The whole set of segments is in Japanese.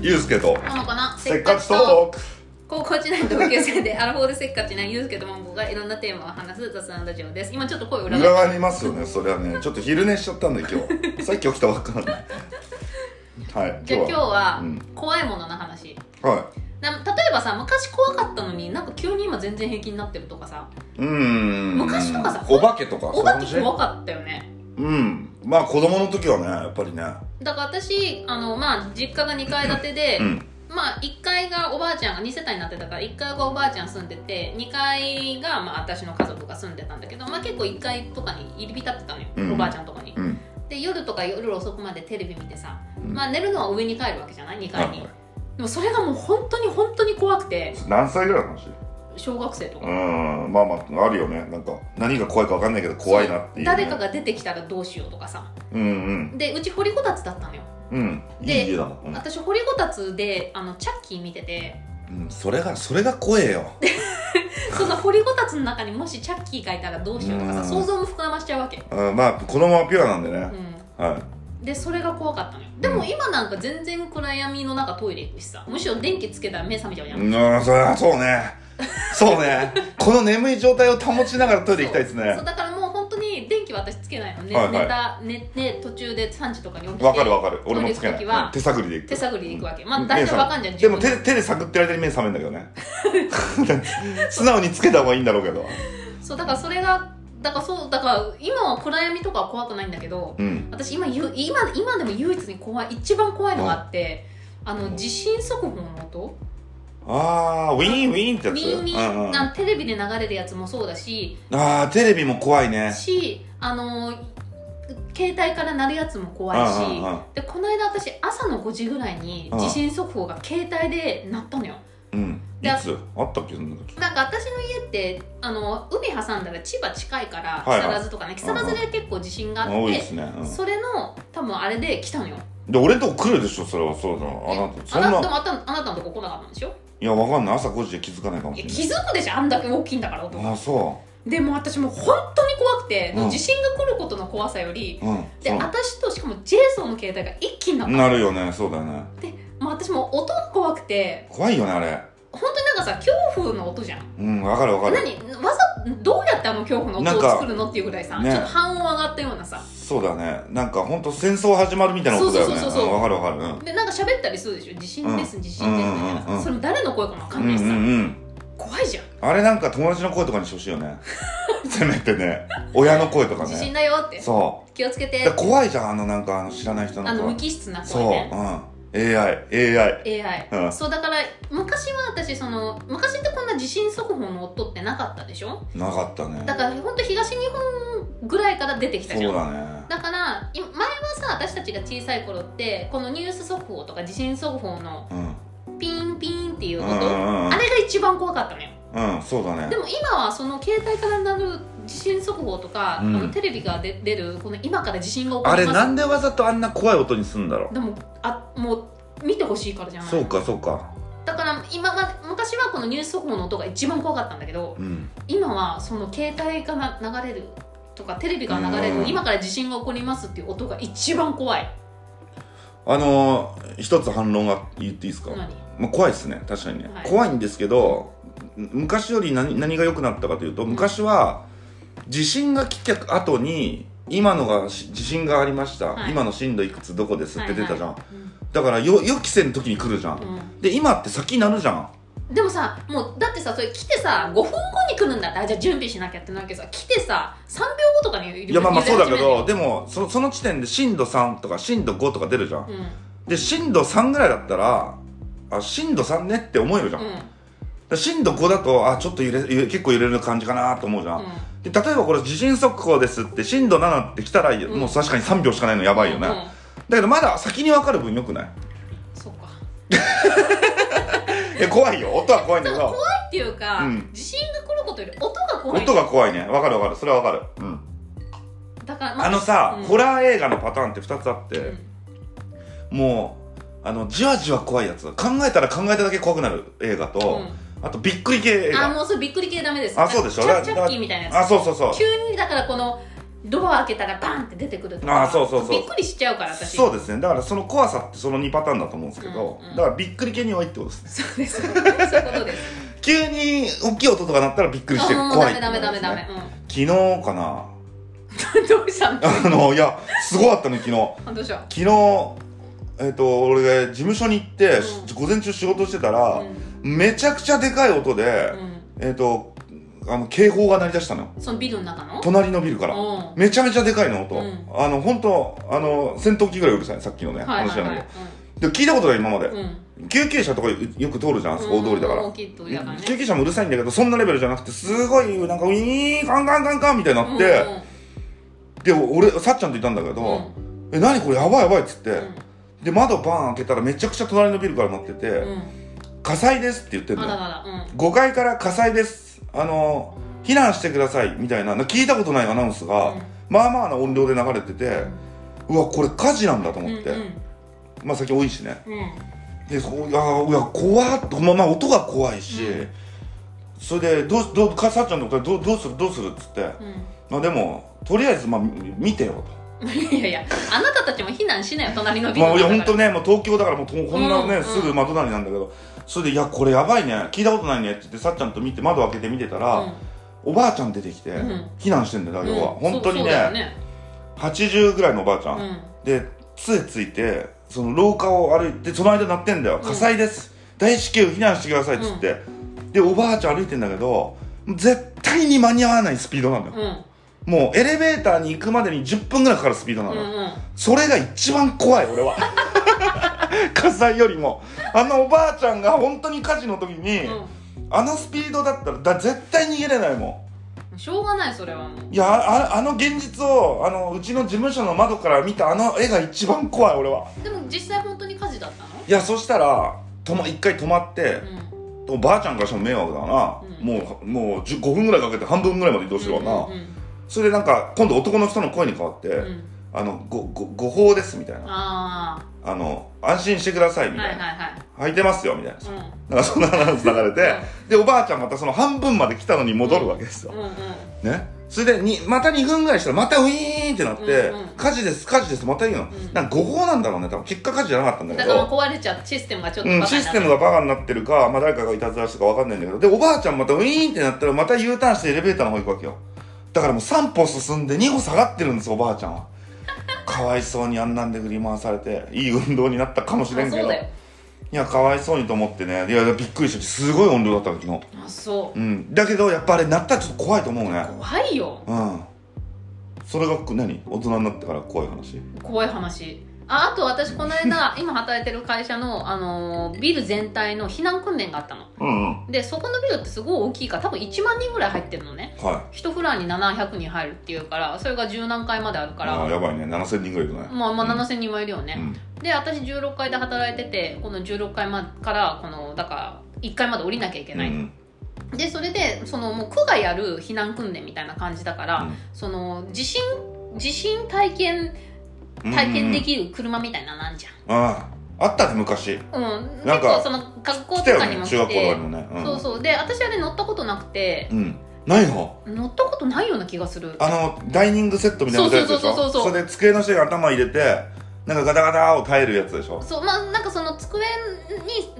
ゆうすけと。なのかな？せっかちトーク高校時代の同級生でアラフォーでせっかちなゆうすけとマンゴーがいろんなテーマを話す雑談ラジオです。今ちょっと声裏裏返返りますよねそれはね。ちょっと昼寝しちゃったんで今日。さっき起きたばっかなんで。はいじゃあ今日は。うん怖いものの話。はな例えばさ昔怖かったのになんか急に今全然平気になってるとかさ。いうーん。昔とかさお化けとかお化け怖かったよね。うんまあ子供の時はねやっぱりね。だから私あのまあ実家が2階建てで、うん。まあ1階がおばあちゃんが2世帯になってたから1階がおばあちゃん住んでて2階がまあ私の家族が住んでたんだけど、まあ、結構1階とかに入り浸ってたのよ、うん。おばあちゃんとかに。うん。で夜とか夜遅くまでテレビ見てさ、うん。まあ寝るのは上に帰るわけじゃない？2階に、はい。でもそれがもう本当に本当に怖くて。何歳ぐらいの話？小学生とか、うん。まあまああるよね。なんか何が怖いか分かんないけど怖いなっていう、ね、誰かが出てきたらどうしようとかさ。うんうん。でうち掘りごたつだったのよ。うん。いいで家だもん、私掘りごたつであのチャッキー見てて。うん。うん、それがそれが怖えよ。その掘りごたつの中にもしチャッキーがいたらどうしようとかさうん。想像も膨らましちゃうわけ、うん。まあ子供はピュアなんでね、うん、はい。でそれが怖かったのよ。でも今なんか全然暗闇の中トイレ行くしさ。むしろ電気つけたら目覚めちゃうじゃん、うんそれはそうねそうね。この眠い状態を保ちながらトイレ行きたいですね。そうだからもう本当に電気は私つけないのね、はいはい。寝た寝ね途中で3時とかに起きてわかるわかる。俺もつけない。手探りで行く。手探りで行くわけ。まあうん。大体わかんじゃんでも手手で探ってる間に目覚めるんだけどね。素直につけた方がいいんだろうけど。そうだからそれがだからそうだから今は暗闇とかは怖くないんだけどうん。私今ゆ今今でも唯一に怖い一番怖いのがあってあの地震速報の音ああウィーンウィーンってやつ？ウィンウィン、うんうん、あテレビで流れるやつもそうだし。ああテレビも怖いね。しあの携帯から鳴るやつも怖いし、うんうんうん。でこの間私朝の5時ぐらいにうん。地震速報が携帯で鳴ったのよ。うん。いでつ？あったっけなんか私の家ってあの海挟んだら千葉近いから木更津とかね木更津で結構地震があって、多いですね、うん。それの多分あれで来たのよ。で俺んとこ来るでしょそれは。そうだあなたそんな。あもあたあなたのとこ来なかったんでしょ？いやわかんない。朝5時で気づかないかもいやしれない。気づくでしょ？あんだけ大きいんだから音。がああそでも私もう本当に怖くて、うん。地震が来ることの怖さよりううん。でそう。私としかもジェイソンの携帯が一気になった。のなるよね。そうだよね。でもう私もう音が怖くて。怖いよねあれ本当になんかさ恐怖の音じゃん。うんわかるわかる。何？わざどうやってあの恐怖の音を作るのっていうぐらいさ、ね。ちょっと半音上がったようなさ。そうだね。なんか本当戦争始まるみたいな音だよね。そうそうそうそうう。んわかるわかる。うん。でなんか喋ったりするでしょ？地震です、うん地震ですみたいなさ、うんうん。うんそれも誰の声かもわかうんんないしさ、うんうん怖いじゃん。あれなんか友達の声とかにしてほしいよね。せめてね。親の声とか地震ねだよって。そう。気をつけて。怖いじゃんあのなんかあの知らない人のあの声無機質なそう、声ねうん AI AI AI、うん。そうだから昔は私その昔ってこんな地震速報の音ってなかったでしょ？なかったね。だから本当東日本ぐらいから出てきたじゃそうんだね。だからい前はさ私たちが小さい頃ってこのニュース速報とか地震速報のうん。ピンピンっていう音、うんうんうんあれが一番怖かったのよ。うんそうだね。でも今はその携帯から鳴る地震速報とか、うん。あのテレビが出出るこの今から地震が起こります。あれなんでわざとあんな怖い音にすんだろう。でもあもう見てほしいからじゃない。そうかそうか。だから今ま昔はこのニュース速報の音が一番怖かったんだけどうん。今はその携帯がな流れるとかテレビが流れる、うん。今から地震が起こりますっていう音が一番怖い。あのー、一つ反論が言っていいですか、何？まあ、怖いですね。確かにね、はい。怖いんですけど昔より何何が良くなったかというと昔は地震が来た後に今のがし地震がありました、はい。今の震度いくつどこですって出たじゃん、はいはいだからよ予期せぬ時に来るじゃん、うん。うんで今って先なるじゃん。でもさもうだってさそれ来てさ5分後に来るんだったらじゃあ準備しなきゃってなるけどさ。来てさ3秒後とかにいやまあまあそうだけど揺でもそその時点で震度3とか震度5とか出るじゃん、れ始めるで震度3ぐらいだったらあ震度3ねって思えるじゃん、震度5だとあちょっと揺れ結構揺れる感じかなと思うじゃん、で例えばこれ地震速報ですって震度7って来たら、ん。もう確かに3秒しかないのやばいよね、うん。うんだけどまだ先に分かる分よくない？そっか。いや怖いよ。音は怖いんだけど。怖いっていうか、うん。地震が来ることより音が怖い音が怖いね。分かる分かる。それは分かる、うん、だから、まあのさ、うん。ホラー映画のパターンって2つあって、うん。もうあのじわじわ怖いやつ。考えたら考えただけ怖くなる映画と、うんあとびっくり系あもうそれびっくり系ダメです。あそうでしょ？チャだチャッキーみたいなやつ。あそうそうそう。急にだからこのドア開けたらバンって出てくるとか。あーそうそうそう。びっくりしちゃうから私。そうですね。だからその怖さってその2パターンだと思うんですけど、うんうんだからびっくり系に弱いってことですね。そうです。そういうことです。急に大きい音とか鳴ったらびっくりしてうん怖いってダメダメダメダメ。昨日かな？う んどうしたの？あのいやすごかったね昨日。あどうした？昨日えっ、と俺が事務所に行って、うん。午前中仕事してたら、うんめちゃくちゃでかい音で、うん。えっ、とあの警報が鳴り出したの。よそのビルの中の？隣のビルから。う。んめちゃめちゃでかいの音、うん。あの本当あの戦闘機ぐらいうるさいさっきのね、話じゃないいで聞いたことない今まで、うん。救急車とかよく通るじゃん大通りだから、救急車もうるさいんだけどそんなレベルじゃなくてすごいなんかウィーンカンカンカンカンみたいになって、で俺さっちゃんといたんだけど、うん。え何これやばいやばいっつって、うん。で窓バーン開けたらめちゃくちゃ隣のビルから鳴ってて、うん火災ですって言ってんのよ。あらららうん5階から火災です。あの避難してくださいみたいな聞いたことないアナウンスが、うん。まあまあな音量で流れてて、うわこれ火事なんだと思って、うんまあ先多いしね。うん。でそいやいや怖っと。まあまあ音が怖いし、うん。それでどうどうかさっちゃんのことどうどうするどうするっつって、うん。まあでもとりあえずまあみ見てよと。いやいやあなたたちも避難しなよ隣のビルまあ、いや本当ねもう東京だからもうとこんなね、うんすぐ窓なりなんだけどそれで「いやこれやばいね聞いたことないね」って言ってさっちゃんと見て窓開けて見てたら、うん。おばあちゃん出てきて、うん。避難してんだよ要は、うん本当にねね。80ぐらいのおばあちゃん、うん。で杖ついてその廊下を歩いてその間鳴ってんだよ、火災です。大至急避難してくださいっつって、でおばあちゃん歩いてんだけど絶対に間に合わないスピードなんだよ、うんもうエレベーターに行くまでに10分ぐらいかかるスピードなの、うんうん。それが一番怖い俺は。火災よりも。あのおばあちゃんが本当に火事の時に、あのスピードだったらだ絶対逃げれないもうん。しょうがないそれはもう。んいやあああの現実をあのうちの事務所の窓から見たあの絵が一番怖い俺は。でも実際本当に火事だったの？いやそしたらとま一回止まって、うん。おばあちゃんからしても迷惑だな、うん。もうもう10 5分ぐらいかけて半分ぐらいまで移動してるわな、うんうんそれでなんか今度男の人の声に変わって、うん。あのごご誤報ですみたいな。ああの安心してくださいみたいな、はいはい履いてますよみたいな。うん。なんかそんなアナウンス流れて、でおばあちゃんまたその半分まで来たのに戻るわけですよ、うんうんね。それでにまた2分ぐらいしたらまたウィーンってなって、うんうん火事です火事ですまた言うの、ん。なんか誤報なんだろうね多分。結果火事じゃなかったんだけだからど壊れちゃってシステムがちょっとうん、バカになってシステムがバカになってるか、まあ、誰かがいたずらしたか分かんないんだけど。でおばあちゃんまたウィーンってなったらまた U ターンしてエレベーターの方行くわけよだからもう3歩進んで2歩下がってるんですおばあちゃんは。かわいそうにあんなんで振り回されていい運動になったかもしれんけど。いやかわいそうにと思ってね。いやびっくりした。すごい音量だった昨日。あそう。ん。だけどやっぱあれなったらちょっと怖いと思うね。う怖いよ。うん。それが何？大人になってから怖い話？怖い話ああと私この間 今働いてる会社の、あのービル全体の避難訓練があったの。うんうん。でそこのビルってすごい大きいから多分1万人ぐらい入ってるのね。は1フロアに700人入るっていうからそれが十何階まであるいから。あーやばいね。7000人ぐらいいるね。まあまあうん。7000人もいるよね、で私16階で働いててこの16階まからこのだから1階まで降りなきゃいけない、うんでそれでそのもう区がやる避難訓練みたいな感じだから、うん。その地震地震体験うん体験できる車みたいなのなんじああ。あったね昔。ゃん、うん、なんか結構その学校とかにも来ね中学校にもね、うん、そうそう。で私あれ乗ったことなくて。うん。ないの？乗ったことないような気がする。あのダイニングセットみたいなやつでしょ？そうそうそうそうそうそれで机の下に頭入れてなんかガタガタを耐えるやつでしょ？そう。まあなんかその机に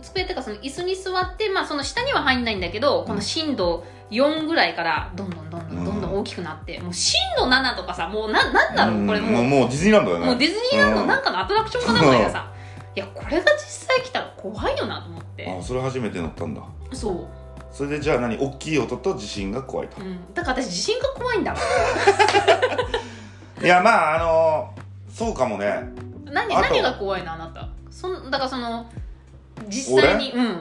机っていうかその椅子に座ってまあその下には入んないんだけど、この震度4ぐらいからどんどんどんどんどんどん大きくなって、もう震度7とかさもうななんだろうこれもう,、んもうディズニーランドだよね。もうディズニーランドうんなんかのアトラクションかなんかでさ、いやこれが実際来たら怖いよなと思って。あそれ初めて乗ったんだ。そそれでじゃあ何大きい音と地震が怖いと。う、うん、だから私地震が怖いんだわ。いやまああのそうかもね。何何が怖いのあなた？そんだからその実際にうん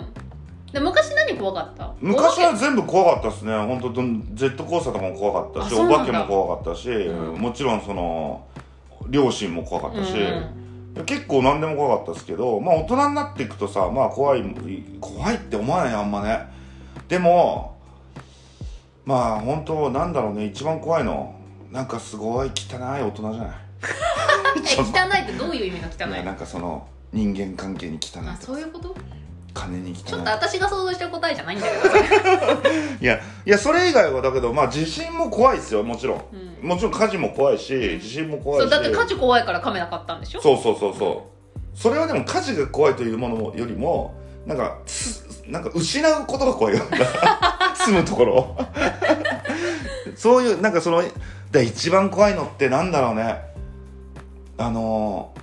で昔何怖かった？昔は全部怖かったですね。本当ジェットコースターとかも怖かったしお化けも怖かったし、うん。もちろんその両親も怖かったし、うん。結構何でも怖かったですけどまあ大人になっていくとさまあ怖い怖いって思わないあんまね。でもまあ本当なんだろうね。一番怖いのなんかすごい汚い大人じゃない？え 汚いってどういう意味の汚いなんかその人間関係に汚いそういうこと？金にちょっと私が想像した答えじゃないんだけど いやいやそれ以外はだけどまあ地震も怖いですよもちろん、うん。もちろん火事も怖いし地震も怖いし。そうだって火事怖いからカメラ買ったんでしょ？そうそうそうそう。それはでも火事が怖いというものよりもなんかすなんか失うことが怖いよ。住むところを。そういうなんかそので一番怖いのってなんだろうね。あのー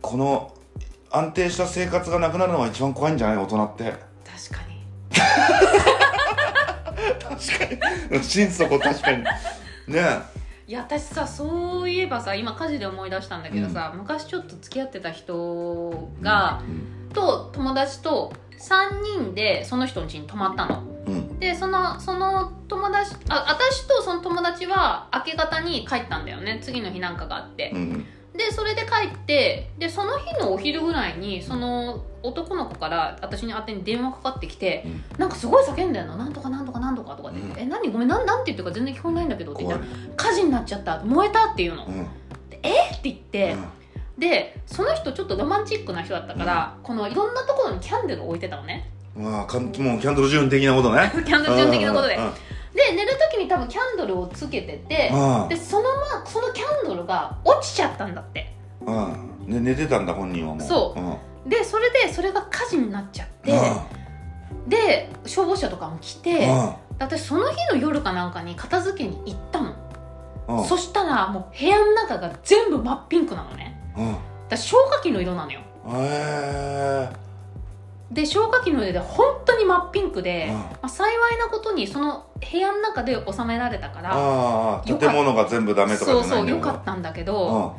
この安定した生活がなくなるのが一番怖いんじゃない？大人って。確かに。確かに。心底確かに。ねいや私さそういえばさ今火事で思い出したんだけどさ、昔ちょっと付き合ってた人が、と友達と3人でその人の家に泊まったの。うん。うんでそのその友達あ私とその友達は明け方に帰ったんだよね。次の日なんかがあって。うんでそれで帰ってでその日のお昼ぐらいにその男の子から私に宛てに電話かかってきて、うん。なんかすごい叫んだよななんとかなんとかなんとかとかって。うえ何？ごめんなんなんて言ってるか全然聞こえないんだけどって言ったら火事になっちゃった。燃えたっていうの、うん。って言って、でその人ちょっとロマンチックな人だったから、このいろんなところにキャンドルを置いてたのね。あかんもうキャンドルジューン的なことね。キャンドル順的なことで。うん。うんで寝る時に多分キャンドルをつけててうんでそのまそのキャンドルが落ちちゃったんだって。うんね寝てたんだ本人はもう。そう。うん。でそれでそれが火事になっちゃってで消防車とかも来て私その日の夜かなんかに片付けに行ったの。そしたらもう部屋の中が全部真っピンクなのね。うんだから消火器の色なのよ。へえで消火器の色で本当に真っピンクで、うん。まあ、幸いなことにその部屋の中で収められたから建物が全部ダメとかそうそうよかったんだけど、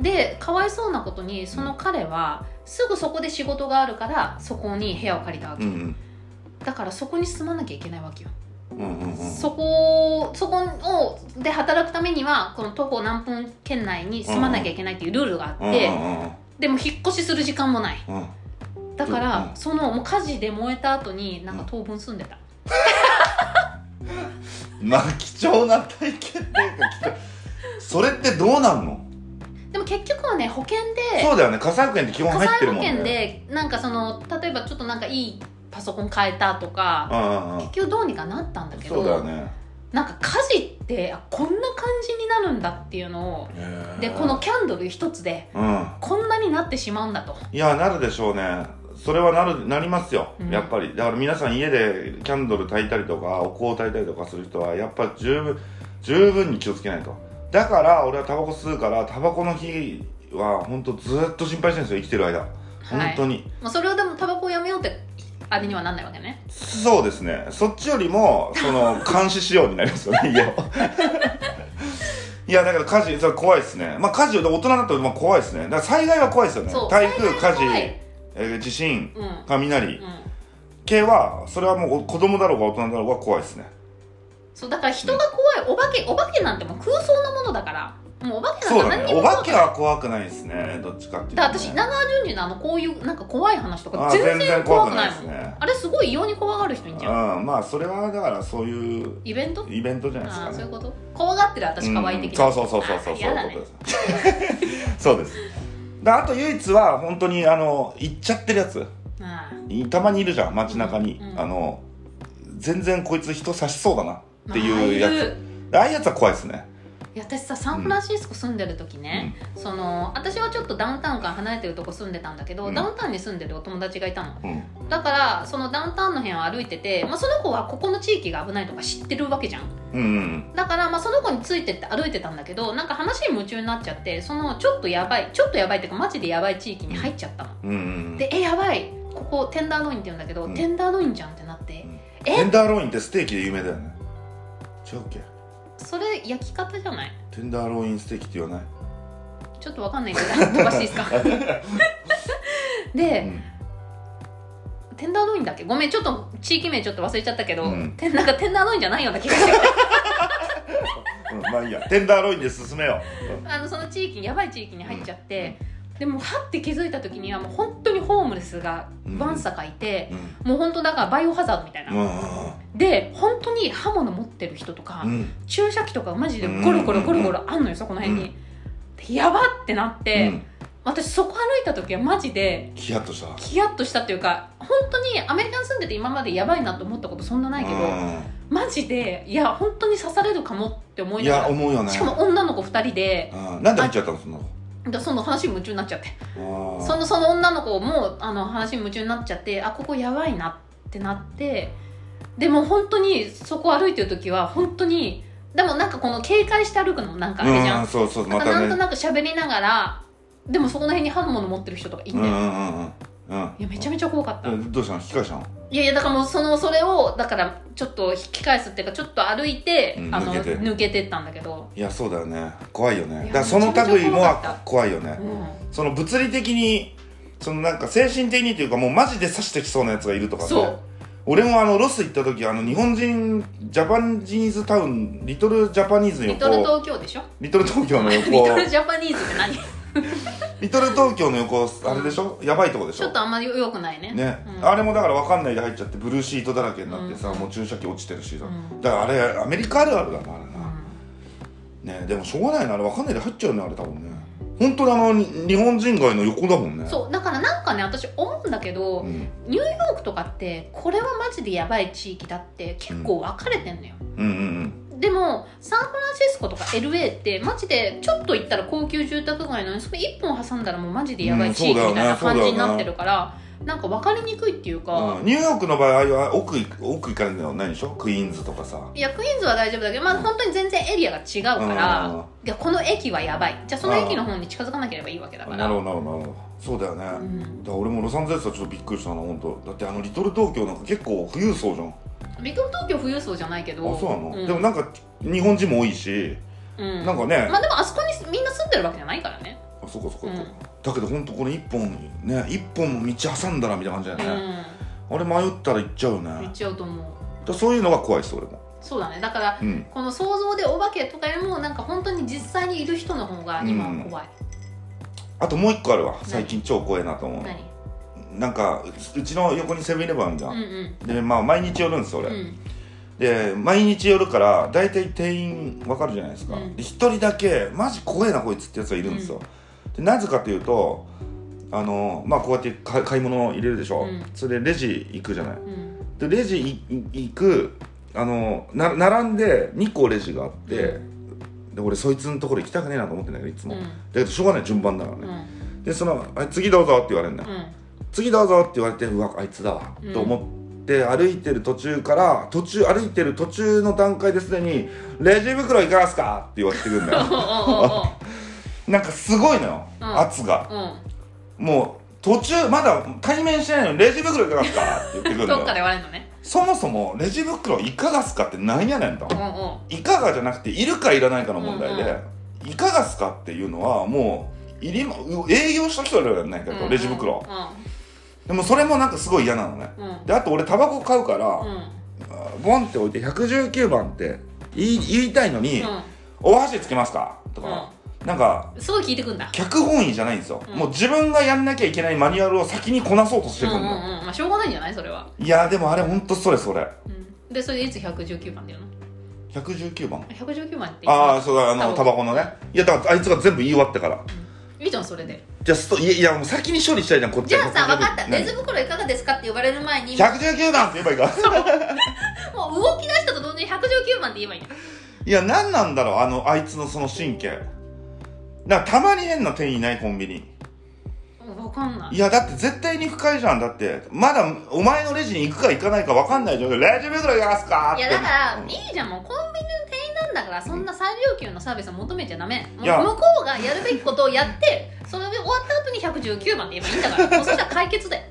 でかわいそうなことにその彼はすぐそこで仕事があるからそこに部屋を借りたわけ、うんうん。だからそこに住まなきゃいけないわけよ、うんうんうんそこそこをで働くためにはこの徒歩何分圏内に住まなきゃいけないっていうルールがあって、うんうんでも引っ越しする時間もない。うんうんだから、うんそのもう火事で燃えた後になんか当分住んでた、まあ貴重な体験っていうか貴重。それってどうなんの？でも結局はね保険でそうだよね。火災保険って基本火入って災保るもんね。険でなんかその例えばちょっとなんかいいパソコン変えたとかうんうんうん。結局どうにかなったんだけどそうだよね。なんか火事ってあこんな感じになるんだっていうのをへー。でこのキャンドル一つでうん。こんなになってしまうんだと。いやなるでしょうねそれはなるなりますよ、うん。やっぱり。だから皆さん家でキャンドル焚いたりとかお香を焚いたりとかする人はやっぱ十分十分に気をつけないと。だから俺はタバコ吸うからタバコの日は本当ずっと心配してるんですよ生きてる間。本当に、まあ、それをでもタバコをやめようってあれにはなんないわけね。そうですね。そっちよりもその 監視しようになりますよね家を。いやだから火事それ怖いですね。まあ火事大人になったらまあ怖いですね。だから災害は怖いですよね。台風火事えー地震うん。雷、うん。系はそれはもう子供だろうが大人だろうが怖いですね。そうだから人が怖いお化けお化けなんてもう空想のものだから。もうお化けなんそうだか何にもねお化けは怖くないですね。どっちかっていうと、ね、私長淳二のあのこういうなんか怖い話とかあ全全然然怖怖くないいもん。ですねあれすごい異様に怖がる人いんじゃん。うんまあそれはだからそういうイベント？イベントじゃないですかね。そういうこと？怖がってる私可愛い的な、うん。そうそうそうそうそうそういう そうです。であと唯一は本当にあの行っちゃってるやつ。あたまにいるじゃん街中に、うんあの全然こいつ人差しそうだなあっていうやつ。ああいう。やつは怖いですねいや私さサンフランシスコ住んでる時ね、その私はちょっとダウンタウンから離れてるとこ住んでたんだけど、うん。ダウンタウンに住んでるお友達がいたの。うん。だからそのダウンタウンの辺を歩いてて、まあ、その子はここの地域が危ないとか知ってるわけじゃん。うんうん。だからまあその子についてって歩いてたんだけどなんか話に夢中になっちゃってそのちょっとやばいちょっとやばいっていうかマジでやばい地域に入っちゃったの、うんうんでえやばい。ここテンダーロインって言うんだけど、うん。テンダーロインじゃんってなって、うん。えテンダーロインってステーキで有名だよね。違うっけ？それ焼き方じゃない？テンダーロインステーキって言わない？ちょっとわかんないんで飛ばしていいですか？で、うん。テンダーロインだっけ？ごめんちょっと地域名ちょっと忘れちゃったけど、うん。てなんかテンダーロインじゃないような気がして。きうん。まあいいや。テンダーロインで進めよう。たあのその地域にやばい地域に入っちゃって、でもはって気づいた時にはもう本当にホームレスがわん。さかいて、うん。もう本当だからバイオハザードみたいな、うんで本当に刃物持ってる人とか、うん。注射器とかマジでゴロゴロゴロゴロあんのよそこの辺に、でやばってなって、私そこ歩いた時はマジでヒヤッとした。ヒヤッとしたっていうか本当にアメリカに住んでて今までやばいなと思ったことそんなないけど、マジでいや本当に刺されるかもって思うんいいながら。や思うよね。しかも女の子2人でうん。なんで入っちゃったのその？だその話に夢中になっちゃって。そのその女の子もあの話に夢中になっちゃってあここやばいなってなってでも本当にそこ歩いてる時は本当にでもなんかこの警戒して歩くのもなんかあれじゃん、うんそうそうなんかまたね。なんとなく喋りながらでもそこの辺に刃物持ってる人とかいんだよ、うんいやめちゃめちゃ怖かった、うんどうしたの？引き返したの？いやいやだからもうそのそれをだからちょっと引き返すっていうかちょっと歩いて、うんあの抜けて。抜けてったんだけど、いやそうだよね。怖いよね。だからその類も怖いよね。うん、その物理的にそのなんか精神的にというかもうマジで刺してきそうなやつがいるとかね。そう俺もあのロス行った時あの日本人ジャパニーズタウンリトルジャパニーズの横リトル東京でしょ？リトル東京のリ横トルジャパニーズって何？リトル東京の横あれでしょ、やばいとこでしょ？ちょっとあんまり良くないね。ね、うん。あれもだから分かんないで入っちゃってブルーシートだらけになってさ、うん。もう注射器落ちてるしさ、うん。だからあれアメリカあるあるだなあれうな、ねでもしょうがないな。あれ分かんないで入っちゃうねあれ多分ね本当にあのに日本人街の横だもんね。んそうだからなんかね私思うんだけど、うん、ニューヨークとかってこれはマジでやばい地域だって結構分かれてんのよ、うんうんでもサンフランシスコとか LA ってマジでちょっと行ったら高級住宅街なのにそこ一本挟んだらもうマジでやばい地域うんみたいな感じになってるから、なんか分かりにくいっていうか、うん、ニューヨークの場合は奥奥行かれるのは何でしょ？クイーンズとかさ。いやクイーンズは大丈夫だけど、まあ、本当に全然エリアが違うから、うん。いやこの駅はやばい。じゃあその駅の方に近づかなければいいわけだから。なるほどなるほどなるほど。そうだよね、うん。だ俺もロサンゼルスはちょっとびっくりしたな本当。だってあのリトル東京なんか結構富裕層じゃん。リトル東京富裕層じゃないけど。あそうなの、ん。でもなんか日本人も多いし、うん。なんかね、まあでもあそこにみんな住んでるわけじゃないからね。あそこそこ、うんだけど本当これ一本ね一本道挟んだらみたいな感じだうよね、ん。あれ迷ったら行っちゃうよね。言っちゃうと思う。だそういうのが怖いです俺も。そうだね。だからうん。この想像でお化けとかよりもなんか本当に実際にいる人の方が今は怖い、あともう一個あるわ。最近超怖いなと思うなんかううちの横にセブンイレブンあるじゃ、うんん。でまあ毎日寄るんですよ俺、うん。で毎日寄るから大体店員わかるじゃないですか、うん。で一人だけマジ怖えなこいつってやつがいるんですよ、でなぜかというとあのまあこうやって買い物入れるでしょ、うん。それでレジ行くじゃない？うん。でレジい行くあのな並んで2個レジがあって、うで俺そいつのところ行きたくねえなと思ってんだけどいつも、うん。だけどしょうがない順番だからね、うん。でそのあ「次どうぞ」って言われるんだ次どうぞって言われてうわあいつだわ、うん。と思って歩いてる途中から途中歩いてる途中の段階ですでに「レジ袋いかがですか?」って言われてくるんだよ なんかすごいのよ、うん。圧が。うん。もう途中まだ対面してないのに「レジ袋いかがですか?」って言ってくるんだ どっかでよ言われるのね。そもそもレジ袋いかがっすかってなんやねんと。うんうん。いかがじゃなくているかいらないかの問題で、うんいかがっすかっていうのはもういりま営業した人らやんないけど、レジ袋。でもそれもなんかすごい嫌なのね。うん。うんであと俺タバコ買うから、うん。ボンって置いて119番って言い言いたいのに、うお箸つけますか？とか、なんかんすごい聞いてくんだ。脚本位じゃないんですよ、うん。もう自分がやんなきゃいけないマニュアルを先にこなそうとしてうんうんくるだ、ん。まあしょうがないんじゃないそれは、いやでもあれほんとストレス俺。うん、でそれでいつ119番でやるの119番？119番ってああそうだあのタタババコのね。いやだからあいつが全部言い終わってから。いいじゃんそれで。じゃあストいやいやもう先に処理したいじゃんこっちじゃあさは。分かった。何レジ袋いかがですかって呼ばれる前に。119番って言えばいいか もう動き出したと同時に119番って言えばいいんだいや何なんだろうあのあいつのその神経だからたまに変な店員いないコンビニ。分かんない。いやだって絶対に不快じゃんだって。まだお前のレジに行くか行かないか分かんない状況。でレジ袋いかがすか？って。いやだからいいじゃん。もうコンビニの店員なんだからそんな最上級のサービスを求めちゃダメ。向こうがやるべきことをやってそれで終わった後に119番って言えばいいんだから。もうそしたら解決だよ、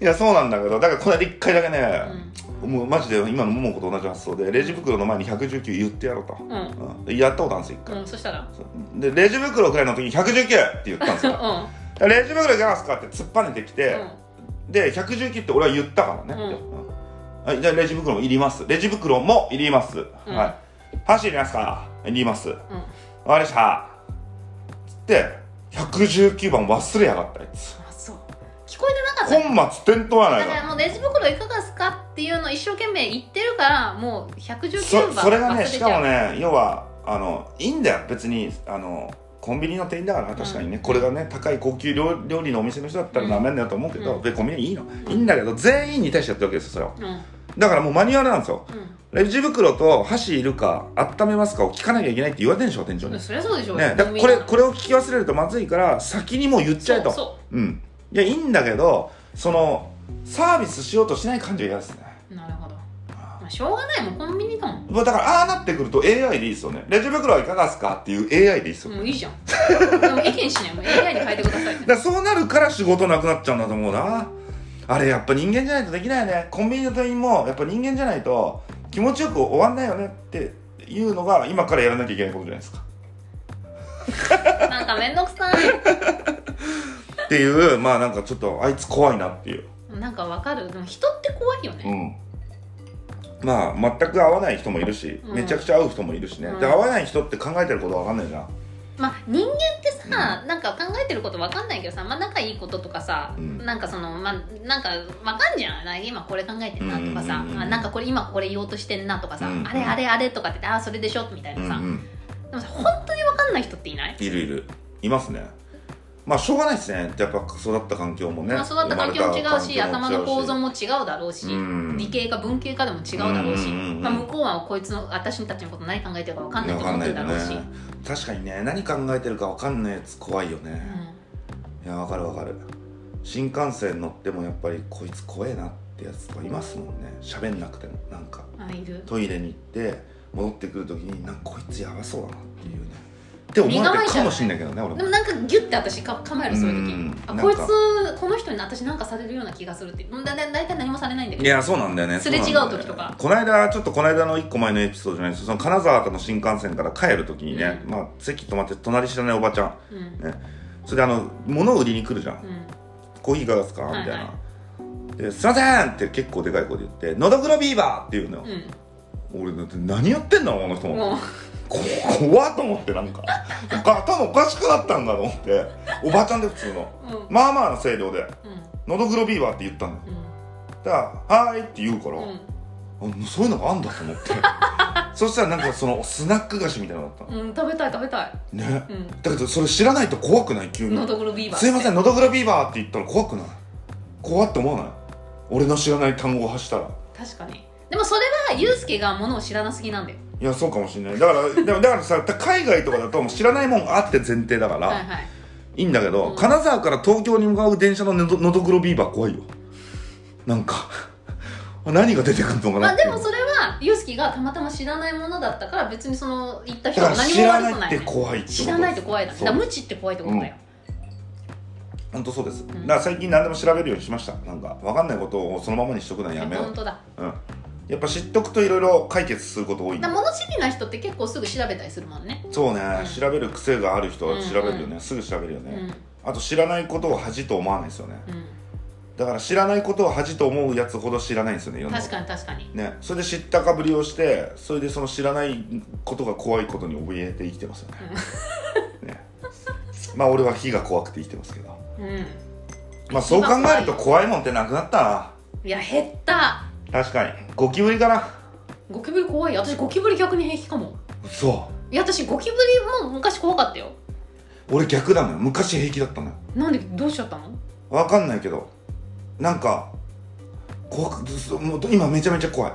いやそうなんだけど。だからこの間一回だけね、うんもうマジで今の桃子と同じ発想でレジ袋の前に119言ってやろうと、うん。うん。でやったことあるんですよ一回、うん、そしたら。でレジ袋くらいの時に119って言ったんです うん。よレジ袋いかがすかって突っぱねてきて、で119って俺は言ったからね、はい、じゃあレジ袋もいります。レジ袋もいります、うん。はい。箸いりますか？いります。わうん。かりました。つって119番忘れやがったあいつ本末転倒やないか。だからもうレジ袋いかがですかっていうのを一生懸命言ってるからもう119番そそれがねしかもね要はあのいいんだよ。別にあのコンビニの店員だから確かにね、うんこれがね高い高級料料理のお店の人だったらうんなめんだよと思うけど、うん。でコンビニいいの、いいんだけど全員に対してやってるわけですよそれは。うん。だからもうマニュアルなんですよ。うんレジ袋と箸いるか温めますかを聞かなきゃいけないって言われてるんでしょ店長に、そりゃそうでしょね、だからこれこれれを聞き忘れるとまずいから先にもう言っちゃえとそうそうんいやいいんだけどそのサービスしようとしない感じが嫌ですね。うなるほど、まあ、しょうがないもんコンビニだも。んまあだからああなってくると AI でいいですよね。レジ袋はいかがですかっていう AI でいいですよ、もういいじゃん。でも意見しないもう AI に変えてください。だそうなるから仕事なくなっちゃうんだと思うな。あれやっぱ人間じゃないとできないよね。コンビニの店員もやっぱ人間じゃないと気持ちよく終わんないよね。っていうのが今からやらなきゃいけないことじゃないですか。なんかめんどくさ っていうまあなんかちょっとあいつ怖いなっていう。いなんかわかる。でも人って怖いよね、うん。まあ全く合わない人もいるし、うん。めちゃくちゃ合う人もいるしね、うん。で合わない人って考えてることわかんないじゃん。まあ人間ってさ、なんか考えてることわかんないけどさ、まあ仲いいこととかさ、うん。なんかその、まあなんかわかんじゃん。なんか今これ考えてんなとかさ、うんうんうんうん。あなんかこれ今これ言おうとしてんなとかさ、うんうん。あれあれあれとかって言って、ああ、それでしょみたいなさ。うんうん。でもさ、本当にわかんない人っていない？いるいる。いますねまあしょうがないですね。やっぱ育った環境もね。まあ、育った環境も違うし、頭の構造も違うだろうし、うん。理系か文系かでも違うだろうし、うん。うんうんまあ、向こうはこいつの、私たちのこと何考えてるかわかんないと思ってるだろうし。ね確かにね。何考えてるかわかんないやつ怖いよね、いやわかるわかる。新幹線乗ってもやっぱりこいつ怖えなってやつとかいますもんね。喋んなくてもなんか。うん、あいる。トイレに行って戻ってくる時になんかこいつやばそうだなっていうねって思われてるかもしんないけどね俺も。でもなんかギュッて私か構えるそういう時。うん。あこいなんか。つこの人に私なんかされるような気がするってだだだいたい何もされないんだけど。いやそうなんだよね。すれ違う時とか。この間ちょっとこの間の1個前のエピソードじゃないですその金沢の新幹線から帰る時にね、うん。まあ席止まって隣知らないおばちゃん。うん。ね。それであの物を売りに来るじゃん、うん。コーヒーいかがですか？みたい。な、はいはですいませんって結構でかい声で言って「のどぐろビーバー!」って言うのよ、俺だって何やってんだろうあの人うん、も。もう。こ怖っと思ってなんか。頭おかしくなったんだと思って。おばちゃんで普通の。うん。まあまあの声量で。うん「のどぐろビーバー」って言ったんだよ。うん。だから「はーい」って言うから、うん。あそういうのがあんだと思って。そしたらなんかそのスナック菓子みたいなのだったの。うん、食べたい食べたい。ね。うん。だけどそれ知らないと怖くない急に。のどぐろビーバー。すいませんんのどぐろビーバーって言ったら怖くない？怖って思わない？俺の知らない単語を発したら。確かに。でもそれはユうスケがものを知らなすぎなんだよいやそうかもしれない。だからでもだからさ海外とかだともう知らないもんあって前提だから、はいはい。いいんだけど、うん。金沢から東京に向かう電車ののどのどぐろビーバー怖いよ。なんか 何が出てくるのかなまあでもそれはユうスケがたまたま知らないものだったから別にその言った人は何知らないっても悪くない。怖いってこと。知らないって怖いだだ無知って怖いってことだよ、本当そうです、ん。だから最近何でも調べるようにしました。なんか分かんないことをそのままにしとくのはやめよう、本当だ。うん、やっぱ知っとくといろいろ解決すること多い。だ物知りな人って結構すぐ調べたりするもんね。そうね、うん。調べる癖がある人は調べるよね、うんうすぐ調べるよね、うん。あと知らないことを恥と思わないですよね。うん。だから知らないことを恥と思うやつほど知らないんですよね確かに確かに。ね、それで知ったかぶりをしてそれでその知らないことが怖いことに怯えて生きてますよね。ね。まあ俺は火が怖くて生きてますけど。うん。まあそう考えると怖いもんってなくなったな。いや減った確かに。ゴキブリかな。ゴキブリ怖い。私ゴキブリ逆に平気かも。そいや私ゴキブリも昔怖かったよ。う俺逆なのよ昔平気だったのよなんでどうしちゃったの？わかんないけど。なんか怖くそもう今めちゃめちゃ怖い。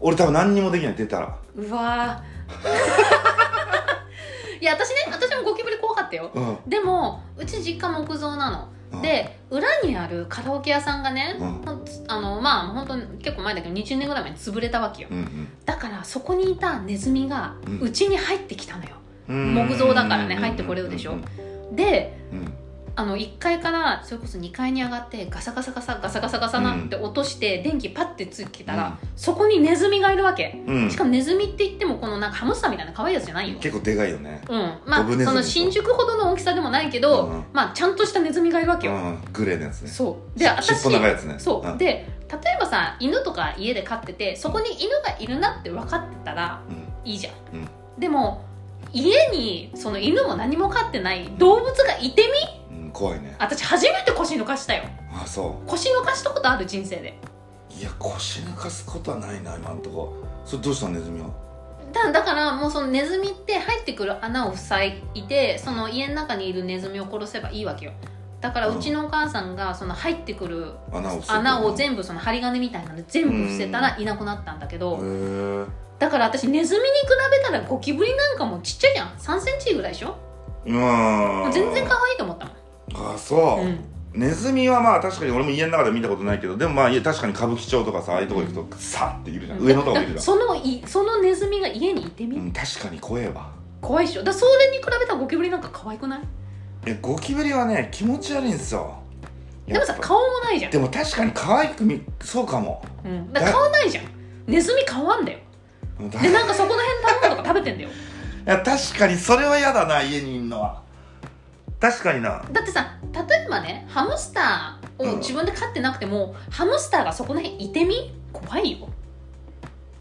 俺多分何にもできない出たら。うわー。いや私ね私もゴキブリ怖かったよ。うん。でもうち実家木造なの。うんで裏にあるカラオケ屋さんがね、うん。あのまあ本当に結構前だけど20年ぐらい前に潰れたわけよ。うんだからそこにいたネズミがうん。うちに入ってきたのよ、うん。木造だからね入ってこれるでしょ。うん。でうんあの1階からそれこそ2階に上がってガサガサガサガサガサガサなって落として電気パッてつけたら、そこにネズミがいるわけ。うん。しかもネズミって言ってもこのなんかハムスターみたいな可愛いやつじゃないよ。結構でかいよね。うん。まあその新宿ほどの大きさでもないけど、うん。まあちゃんとしたネズミがいるわけよ、うん。グレーのやつね。そう。で私尻尾長いやつね。そう、うん。で例えばさ犬とか家で飼っててそこに犬がいるなって分かってたらうん。いいじゃん、うん。でも家にその犬も何も飼ってない動物がいてみ？うん怖いね。私初めて腰抜かしたよ。あそ腰抜かしたことある人生で。ういや腰抜かすことはないな今んとこ。それどうしたのネズミは？だだからもうそのネズミって入ってくる穴を塞いでその家の中にいるネズミを殺せばいいわけよ。だからうちのお母さんがその入ってくる穴を全部その針金みたいなので全部伏せたらいなくなったんだけど、だから私ネズミに比べたらゴキブリなんかもちっちゃいじゃん。3センチぐらいでしょ？うん。全然可愛いと思ったもんあそう、うん。ネズミはまあ確かに俺も家の中で見たことないけどでもまあ確かに歌舞伎町とかさああいうとこ行くとさっているじゃん、上のとこいるじゃん。そのいそのネズミが家にいてみ、うん、確かに怖えわ。怖いっしょ。だそれに比べたらゴキブリなんか可愛くない？いやゴキブリはね気持ち悪いんですよ。でもさ顔もないじゃん。でも確かに可愛く見そうかも。うん、だ顔ないじゃん。ネズミ顔あんだよ。でなんかそこの辺食べ物とか食べてんだよ。いや確かにそれは嫌だな家にいるのは確かにな。だってさ例えばねハムスターを自分で飼ってなくても、ハムスターがそこの辺いてみ？怖いよ。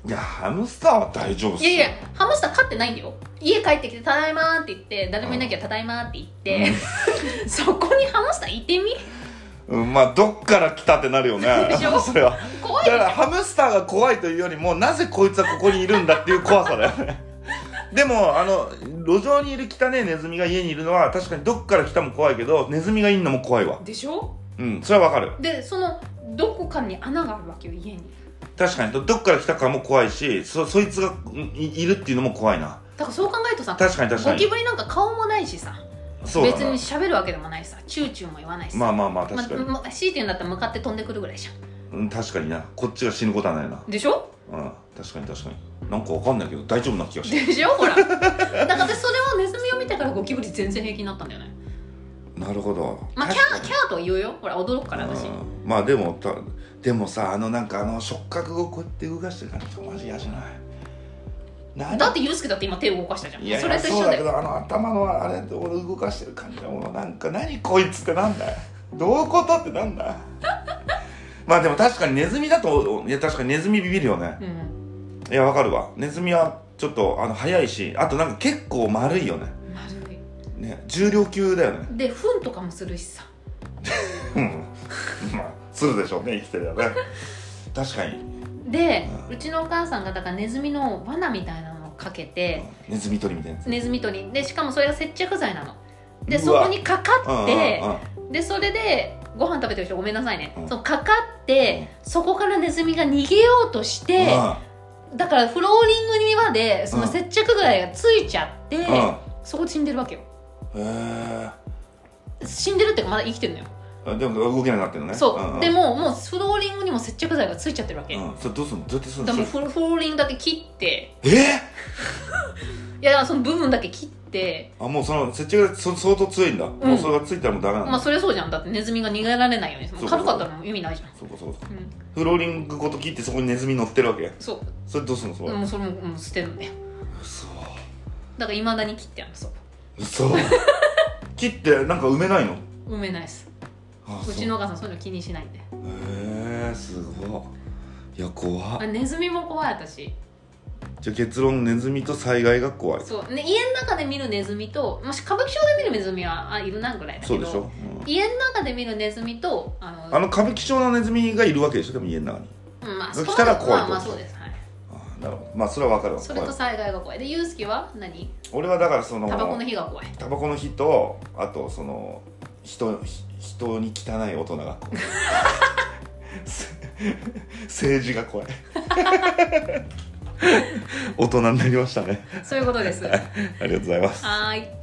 いやハムスターは大丈夫っすよ。いやいやハムスター飼ってないんだよ。家帰ってきて「ただいま」って言って誰もいなきゃ「ただいま」って言って、そこにハムスターいてみ？うん、まあどっから来たってなるよね。でしょ？それは。怖いだからハムスターが怖いというよりもなぜこいつはここにいるんだっていう怖さだよねでもあの路上にいる汚ねネズミが家にいるのは確かにどっから来たも怖いけどネズミがいるのも怖いわ。でしょ？うんそれはわかる。でそのどこかに穴があるわけよ家に。確かに。どどっから来たかも怖いしそそいつがいいるっていうのも怖いな。だからそう考えるとさ確かに確かに。ゴキブリなんか顔もないしさそう別に喋るわけでもないしさチューチューも言わないしさ。まあまあまあ確かに、まま強いて言うんだったら向かって飛んでくるぐらいじゃうん、確かにな。こっちが死ぬことはないな、んでしょ？うん、確かに確かに。なんかわかんないけど大丈夫な気がしてでしょ？ほら。だから私それをネズミを見てからゴキブリ全然平気になったんだよね。なるほど。まあキャーキャーとは言うよ。ほら驚くから私。うん。まあでもたでもさあのなんかあの触覚をこうやって動かしてる感じマジ嫌じゃない。なんだってユースケだって今手を動かしたじゃん。いやいそれと一やそうだけどあの頭のあれで俺動かしてる感じはもうなんか何こいつってなんだよどういうことってなんだよまあでも確かにネズミだといや確かにネズミビビるよね。うん。いやわかるわ。ネズミはちょっとあの速いしあとなんか結構丸いよね。丸い。ね重量級だよね。で糞とかもするしさ。うん。まあするでしょうね生きてるよね。確かに。でうん。うちのお母さんがだからネズミの罠みたいなのをかけてネズミ捕りみたいなやつ。ネズミ捕り。でしかもそれが接着剤なの。でそこにかかってうんうんうん。でそれでご飯食べてる人ごめんなさいね、うん。そのかかって、そこからネズミが逃げようとして、だからフローリングにまでその接着剤がついちゃって、うん。うんそこで死んでるわけよ。へ死んでるっていうかまだ生きてるのよ、えでも動けなくなってるのね。そう、んん。でももうフローリングにも接着剤がついちゃってるわけ、うんそれどうすんの？どうやってすの？フロフローリングだけ切って。え？ー いやだからその部分だけ切ってあもうその接着剤そ相当強いんだ、もうそれがついたらもうダメなんだ、まあそれそうじゃん。だってネズミが逃げられないように。そうそう軽かったらもう意味ないじゃん。そうかそうかうん。フローリングごと切ってそこにネズミ乗ってるわけそう。それどうすんの？それ、もうそれももう捨てるんだよ嘘。だからいまだに切ってあるのそう嘘。切ってなんか埋めないの？埋めないです。あう。ちのお母さんそういうの気にしないんで。へえすごい。いや怖っ。あネズミも怖い私じゃあ結論ネズミと災害が怖いそう、ね、家の中で見るネズミともし歌舞伎町で見るネズミはあいるなぐらいだけどそうでしょ、うん。家の中で見るネズミとあのあの歌舞伎町のネズミがいるわけでしょ？でも家の中に。うんまあ来たら怖いまあまあそうです。はい。あなるほど。まあそれは分かるわ。それと災害が怖い。でユースケは何？俺はだからそのタバコの火が怖い。タバコの火とあとその人ひ人に汚い大人が怖い。せ 政治が怖い大人になりましたね。そういうことです。はありがとうございます。ーい